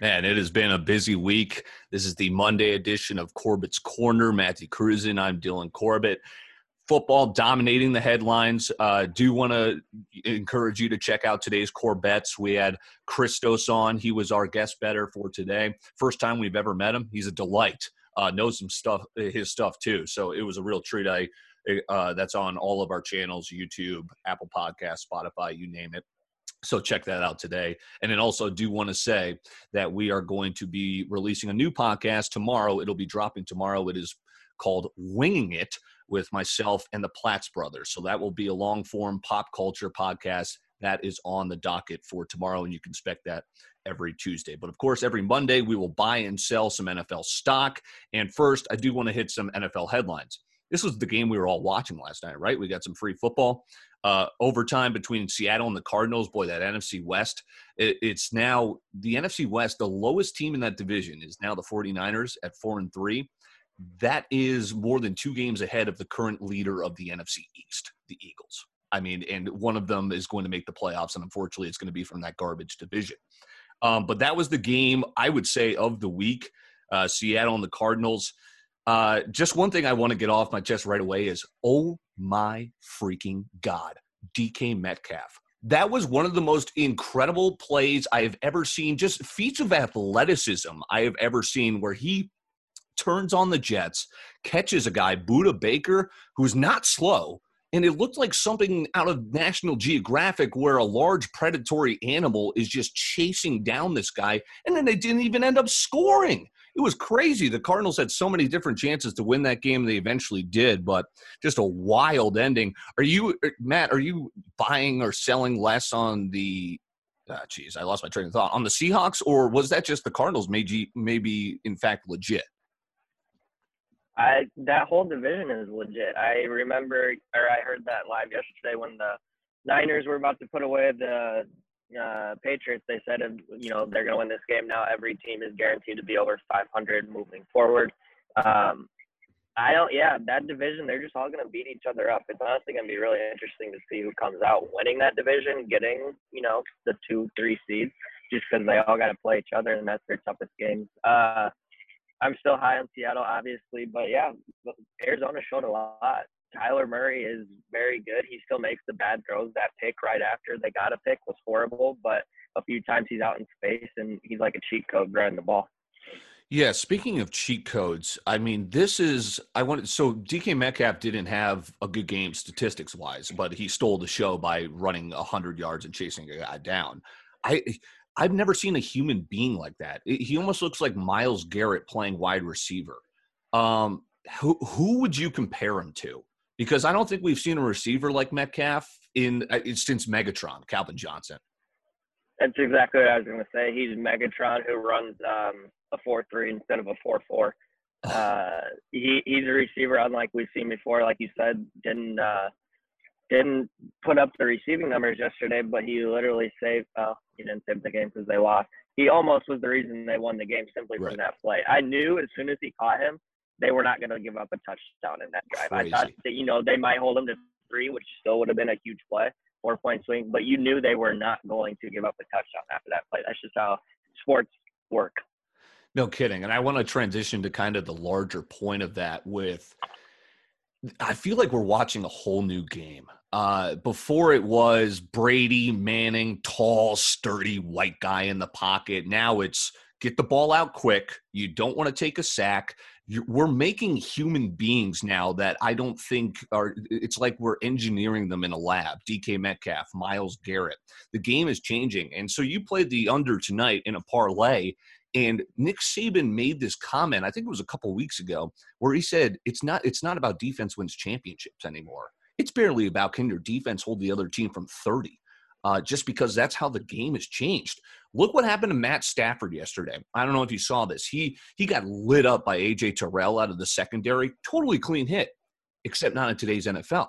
Man, it has been a busy week. This is the Monday edition of Corbett's Corner. Matthew Cruzen. I'm Dylan Corbett. Football dominating the headlines. Uh, do want to encourage you to check out today's core bets. We had Christos on. He was our guest better for today. First time we've ever met him. He's a delight. Uh, knows some stuff, his stuff too. So it was a real treat. I uh, that's on all of our channels: YouTube, Apple Podcast, Spotify, you name it. So check that out today. And then also do want to say that we are going to be releasing a new podcast tomorrow. It'll be dropping tomorrow. It is called Winging It with myself and the Platts brothers. So that will be a long form pop culture podcast that is on the docket for tomorrow, and you can expect that every Tuesday. But of course, every Monday we will buy and sell some NFL stock. And first, I do want to hit some NFL headlines. This was the game we were all watching last night, right? We got some free football uh, overtime between Seattle and the Cardinals. Boy, that NFC West, it, it's now the NFC West, the lowest team in that division is now the 49ers at four and three. That is more than two games ahead of the current leader of the NFC East, the Eagles. I mean, and one of them is going to make the playoffs, and unfortunately, it's going to be from that garbage division. Um, but that was the game I would say of the week. Uh, Seattle and the Cardinals. Uh, just one thing I want to get off my chest right away is oh my freaking God, DK Metcalf. That was one of the most incredible plays I have ever seen, just feats of athleticism I have ever seen, where he turns on the Jets, catches a guy, Budda Baker, who's not slow. And it looked like something out of National Geographic where a large predatory animal is just chasing down this guy. And then they didn't even end up scoring it was crazy. The Cardinals had so many different chances to win that game. They eventually did, but just a wild ending. Are you, er, Matt, are you buying or selling less on the, jeez, ah, I lost my train of thought, on the Seahawks, or was that just the Cardinals maybe, maybe in fact legit? I that whole division is legit. I remember, or I heard that live yesterday when the Niners were about to put away the uh, Patriots, they said, you know, they're going to win this game now. Every team is guaranteed to be over 500 moving forward. Um, I don't, yeah, that division, they're just all going to beat each other up. It's honestly going to be really interesting to see who comes out winning that division, getting, you know, the two, three seeds, just because they all got to play each other and that's their toughest games. Uh, I'm still high on Seattle, obviously, but yeah, Arizona showed a lot. Kyler Murray is very good. He still makes the bad throws. That pick right after they got a pick was horrible, but a few times he's out in space and he's like a cheat code running the ball. Yeah, speaking of cheat codes, I mean, this is I wanted so DK Metcalf didn't have a good game statistics wise, but he stole the show by running hundred yards and chasing a guy down. I I've never seen a human being like that. He almost looks like Myles Garrett playing wide receiver. Um, who who would you compare him to? Because I don't think we've seen a receiver like Metcalf in uh, since Megatron, Calvin Johnson. That's exactly what I was going to say. He's Megatron who runs um, a four-three instead of a four-four. Uh, he he's a receiver unlike we've seen before. Like you said, didn't uh, didn't put up the receiving numbers yesterday, but he literally saved. He didn't save the game because they lost. He almost was the reason they won the game simply right. from that play. I knew as soon as he caught him, they were not going to give up a touchdown in that drive. Crazy. I thought that you know they might hold them to three, which still would have been a huge play, four point swing. But you knew they were not going to give up a touchdown after that play. That's just how sports work. No kidding. And I want to transition to kind of the larger point of that with I feel like we're watching a whole new game. Uh, before it was Brady, Manning, tall, sturdy white guy in the pocket. Now it's get the ball out quick. You don't want to take a sack we're making human beings now that I don't think are. It's like we're engineering them in a lab. DK Metcalf, Myles Garrett. The game is changing, and so you played the under tonight in a parlay. And Nick Saban made this comment. I think it was a couple weeks ago, where he said it's not it's not about defense wins championships anymore. It's barely about can your defense hold the other team from thirty. Uh, just because that's how the game has changed. Look what happened to Matt Stafford yesterday. I don't know if you saw this. He he got lit up by AJ Terrell out of the secondary. Totally clean hit, except not in today's NFL.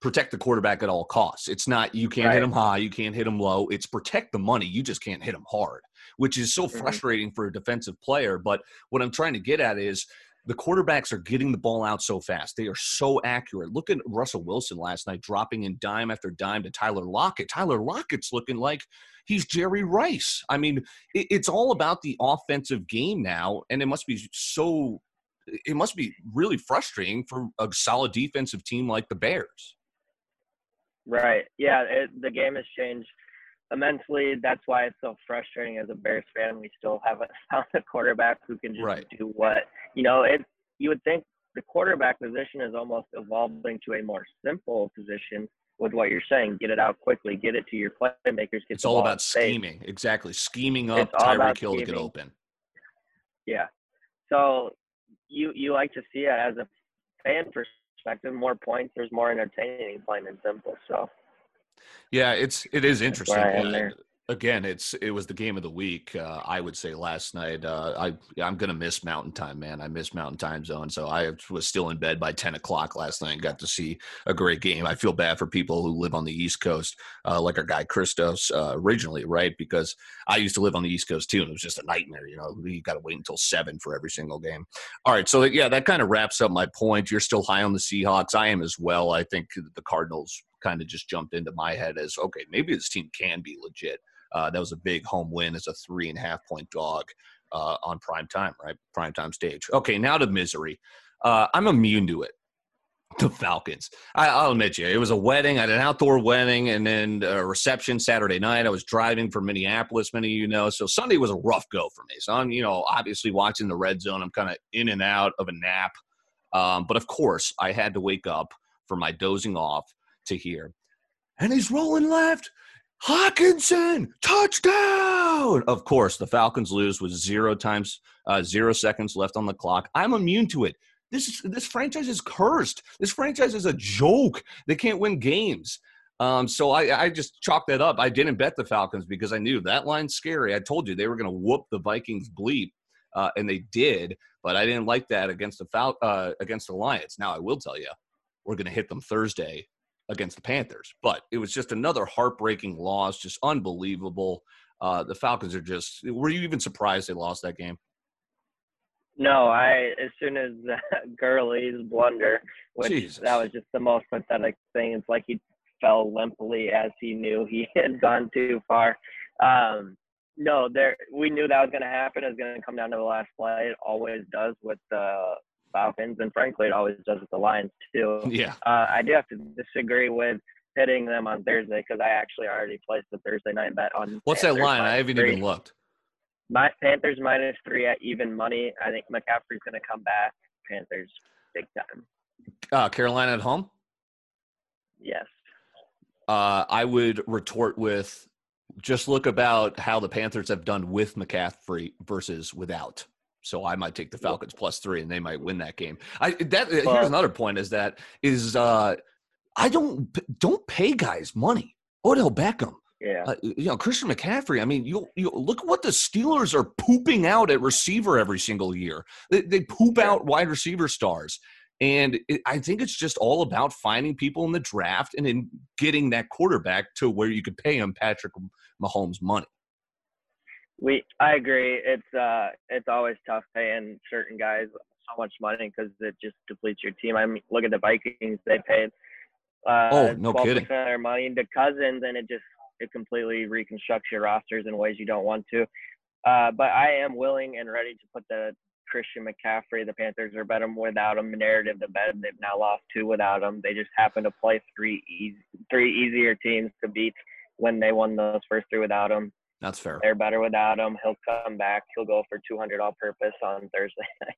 Protect the quarterback at all costs. It's not you can't right. hit him high, you can't hit him low. It's protect the money. You just can't hit him hard, which is so mm-hmm. frustrating for a defensive player. But what I'm trying to get at is the quarterbacks are getting the ball out so fast. They are so accurate. Look at Russell Wilson last night dropping in dime after dime to Tyler Lockett. Tyler Lockett's looking like he's Jerry Rice. I mean, it, it's all about the offensive game now, and it must be so. It must be really frustrating for a solid defensive team like the Bears. Right. Yeah. It, the game has changed immensely. That's why it's so frustrating as a Bears fan. We still haven't found a quarterback who can just right. do what you know. It you would think the quarterback position is almost evolving to a more simple position with what you're saying. Get it out quickly. Get it to your playmakers. Get it's all about scheming. Exactly, scheming up Tyreek Hill to get open. Yeah. So you you like to see it as a fan perspective. More points. There's more entertaining, plain and simple. So. Yeah, it's it is interesting again, it's it was the game of the week. Uh, I would say last night. Uh, I I'm gonna miss Mountain Time, man. I miss Mountain Time Zone, so I was still in bed by ten o'clock last night and got to see a great game. I feel bad for people who live on the East Coast, uh, like our guy Christos uh, originally, right? Because I used to live on the East Coast too, and it was just a nightmare. You know, you got to wait until seven for every single game. All right, so yeah, that kind of wraps up my point. You're still high on the Seahawks. I am as well. I think the Cardinals kind of just jumped into my head as okay, maybe this team can be legit. Uh, that was a big home win as a three and a half point dog uh, on prime time, right? Prime time stage. Okay, now to misery. Uh, I'm immune to it. The Falcons. I, will admit you, it was a wedding. Had an outdoor wedding and then a reception Saturday night. I was driving from Minneapolis, many of you know. So Sunday was a rough go for me. So I'm, you know, obviously watching the red zone. I'm kind of in and out of a nap. Um, but of course, I had to wake up for my dozing off to hear. And he's rolling left. Hockenson, touchdown! Of course, the Falcons lose with zero times, uh, zero seconds left on the clock. I'm immune to it. This this franchise is cursed. This franchise is a joke. They can't win games. Um, so I, I just chalked that up. I didn't bet the Falcons because I knew that line's scary. I told you they were going to whoop the Vikings bleep, uh, and they did. But I didn't like that against the Fal- uh, against the Lions. Now I will tell you, we're going to hit them Thursday against the Panthers. But it was just another heartbreaking loss, just unbelievable. Uh, the Falcons are just. Were you even surprised they lost that game? No, I as soon as uh, Gurley's blunder, which Jesus. that was just the most pathetic thing. It's like he fell limply as he knew he had gone too far. Um, no, there we knew that was going to happen. It was going to come down to the last play. It always does with the Falcons, and frankly, it always does with the Lions too. Yeah. Uh, I do have to disagree with hitting them on Thursday because I actually already placed the Thursday night bet on. What's Panthers that line? I haven't three. even looked. My Panthers minus three at even money. I think McCaffrey's going to come back. Panthers big time. Uh, Carolina at home. Yes. Uh, I would retort with just look about how the Panthers have done with McCaffrey versus without. So I might take the Falcons plus three, and they might win that game. I that well, here's another point: is that is uh, I don't don't pay guys money. Odell Beckham, yeah, uh, you know Christian McCaffrey. I mean, you you look what the Steelers are pooping out at receiver every single year. They, they poop out wide receiver stars, and it, I think it's just all about finding people in the draft and in getting that quarterback to where you could pay him Patrick Mahomes money we I agree. It's uh it's always tough paying certain guys so much money because it just depletes your team. I mean, look at the Vikings; they paid uh, oh no 12% kidding of their money into Cousins, and it just it completely reconstructs your rosters in ways you don't want to. Uh, but I am willing and ready to put the Christian McCaffrey. The Panthers are better without him. Narrative to bed. They've now lost two without him. They just happen to play three easy, three easier teams to beat when they won those first three without him. That's fair. They're better without him. He'll come back. He'll go for 200 all purpose on Thursday night.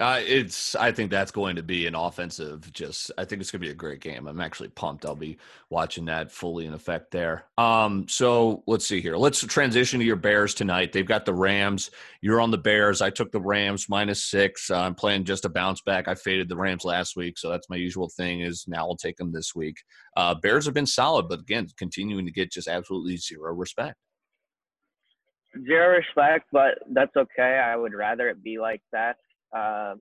Uh, it's. I think that's going to be an offensive. Just. I think it's going to be a great game. I'm actually pumped. I'll be watching that fully in effect there. Um. So let's see here. Let's transition to your Bears tonight. They've got the Rams. You're on the Bears. I took the Rams minus six. Uh, I'm playing just a bounce back. I faded the Rams last week, so that's my usual thing. Is now I'll take them this week. Uh, Bears have been solid, but again, continuing to get just absolutely zero respect zero respect, but that's okay. I would rather it be like that. Uh,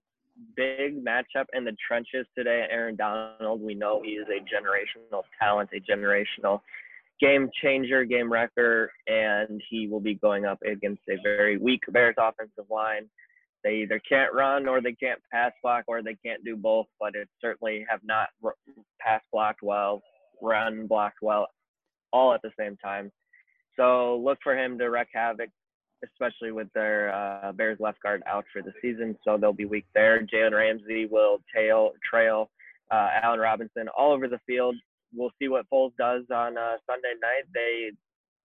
big matchup in the trenches today. Aaron Donald, we know he is a generational talent, a generational game changer, game wrecker, and he will be going up against a very weak Bears offensive line. They either can't run or they can't pass block or they can't do both, but it certainly have not pass blocked well, run blocked well, all at the same time. So look for him to wreak havoc, especially with their uh, Bears left guard out for the season. So they'll be weak there. Jalen Ramsey will tail trail uh, Allen Robinson all over the field. We'll see what Foles does on uh, Sunday night. They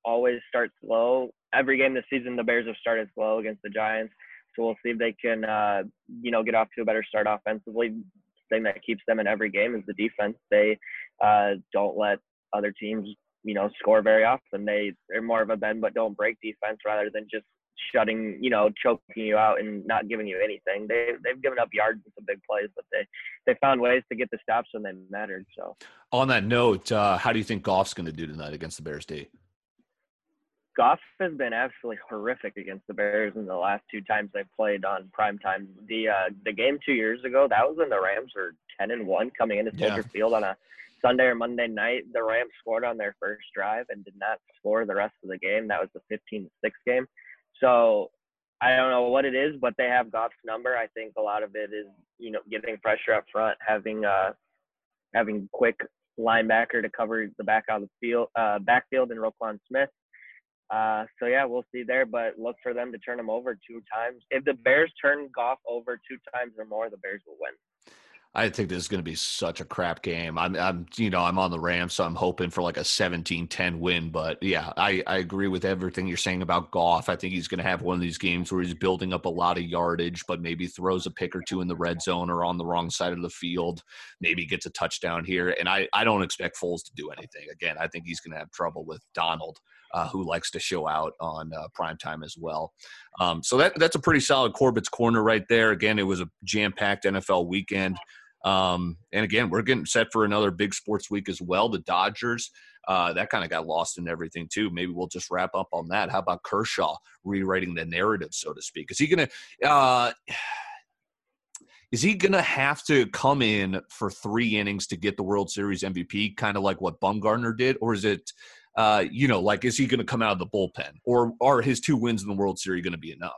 always start slow. Every game this season, the Bears have started slow against the Giants. So we'll see if they can, uh, you know, get off to a better start offensively. Thing that keeps them in every game is the defense. They uh, don't let other teams, you know, score very often. They they're more of a bend but don't break defense rather than just shutting, you know, choking you out and not giving you anything. They they've given up yards in some big plays, but they they found ways to get the stops when they mattered. So on that note, uh, how do you think Goff's going to do tonight against the Bears D? Goff has been absolutely horrific against the Bears in the last two times they've played on prime time. The uh, the game two years ago, that was when the Rams were ten and one coming into Soldier yeah. Field on a Sunday or Monday night. The Rams scored on their first drive and did not score the rest of the game. That was the 15-6 game. So I don't know what it is, but they have Goff's number. I think a lot of it is you know getting pressure up front, having uh having quick linebacker to cover the back out of the field, uh, backfield, and Roquan Smith uh, so yeah, we'll see there, but look for them to turn him over two times. If the Bears turn Goff over two times or more, the Bears will win. I think this is going to be such a crap game. I'm, I'm, you know, I'm on the Rams, so I'm hoping for like a 17-10 win. But yeah, I, I agree with everything you're saying about Goff. I think he's going to have one of these games where he's building up a lot of yardage, but maybe throws a pick or two in the red zone or on the wrong side of the field. Maybe gets a touchdown here. And I, I don't expect Foles to do anything. Again, I think he's going to have trouble with Donald uh, who likes to show out on uh, prime time as well. Um, so that that's a pretty solid Corbett's corner right there. Again, it was a jam packed NFL weekend. Um, and again, we're getting set for another big sports week as well. The Dodgers, uh, that kind of got lost in everything too. Maybe we'll just wrap up on that. How about Kershaw rewriting the narrative, so to speak? Is he to? Uh, is he to have to come in for three innings to get the World Series MVP, kind of like what Bumgarner did, or is it uh, you know, like is he going to come out of the bullpen, or are his two wins in the World Series going to be enough?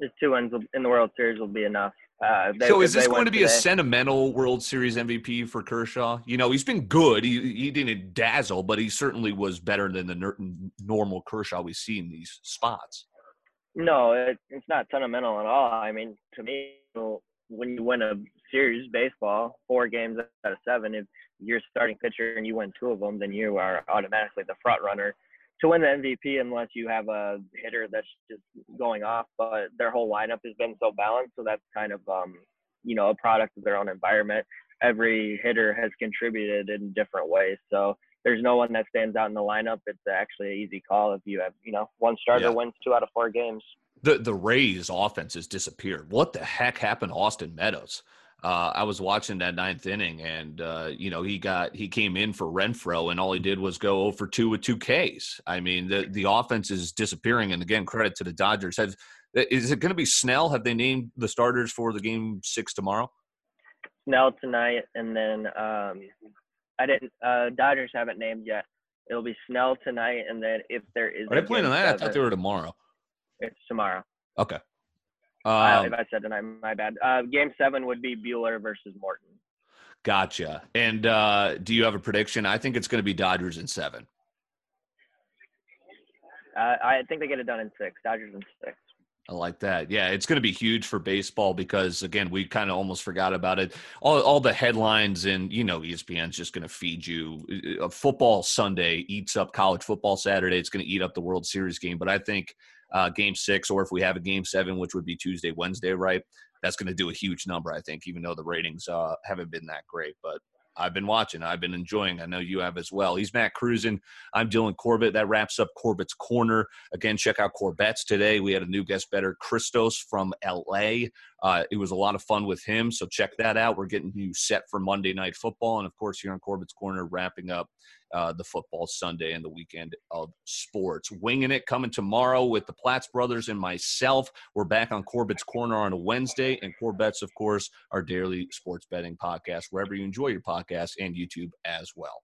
His two wins in the World Series will be enough. Uh, they, so is this going to be today. a sentimental World Series MVP for Kershaw? You know, he's been good. He he didn't dazzle, but he certainly was better than the normal Kershaw we see in these spots. No, it, it's not sentimental at all. I mean, to me, when you win a series baseball, four games out of seven, if you're starting pitcher and you win two of them, then you are automatically the front runner to win the MVP unless you have a hitter that's just going off. But their whole lineup has been so balanced, so that's kind of um, you know a product of their own environment. Every hitter has contributed in different ways, so there's no one that stands out in the lineup. It's actually an easy call if you have you know one starter yeah. wins two out of four games. The the Rays offense has disappeared. What the heck happened to Austin Meadows? Uh, I was watching that ninth inning, and uh, you know he got he came in for Renfroe, and all he did was go over two with two Ks. I mean, the the offense is disappearing, and again, credit to the Dodgers. Have is it going to be Snell? Have they named the starters for the game six tomorrow? Snell tonight, and then um, I didn't. Uh, Dodgers haven't named yet. It'll be Snell tonight, and then if there is, are they playing on that? I thought they were tomorrow. It's tomorrow. Okay. Um, if I said tonight, my bad. Uh, game seven would be Buehler versus Morton. Gotcha. And uh, do you have a prediction? I think it's going to be Dodgers in seven. Uh, I think they get it done in six. Dodgers in six. I like that. Yeah, it's going to be huge for baseball because again, we kind of almost forgot about it. All, all the headlines and you know, ESPN's just going to feed you. A uh, football Sunday eats up college football Saturday. It's going to eat up the World Series game. But I think uh, game six, or if we have a game seven, which would be Tuesday, Wednesday, right? That's going to do a huge number, I think, even though the ratings uh, haven't been that great. But I've been watching. I've been enjoying. I know you have as well. He's Matt Cruzen. I'm Dylan Corbett. That wraps up Corbett's Corner. Again, check out Corbett's today. We had a new guest better, Christos from LA. Uh, it was a lot of fun with him. So check that out. We're getting you set for Monday Night Football. And of course, here on Corbett's Corner, wrapping up uh, the football Sunday and the weekend of sports. Winging it coming tomorrow with the Platts brothers and myself. We're back on Corbett's Corner on a Wednesday, and Corbett's, of course, our daily sports betting podcast, wherever you enjoy your podcast and YouTube as well.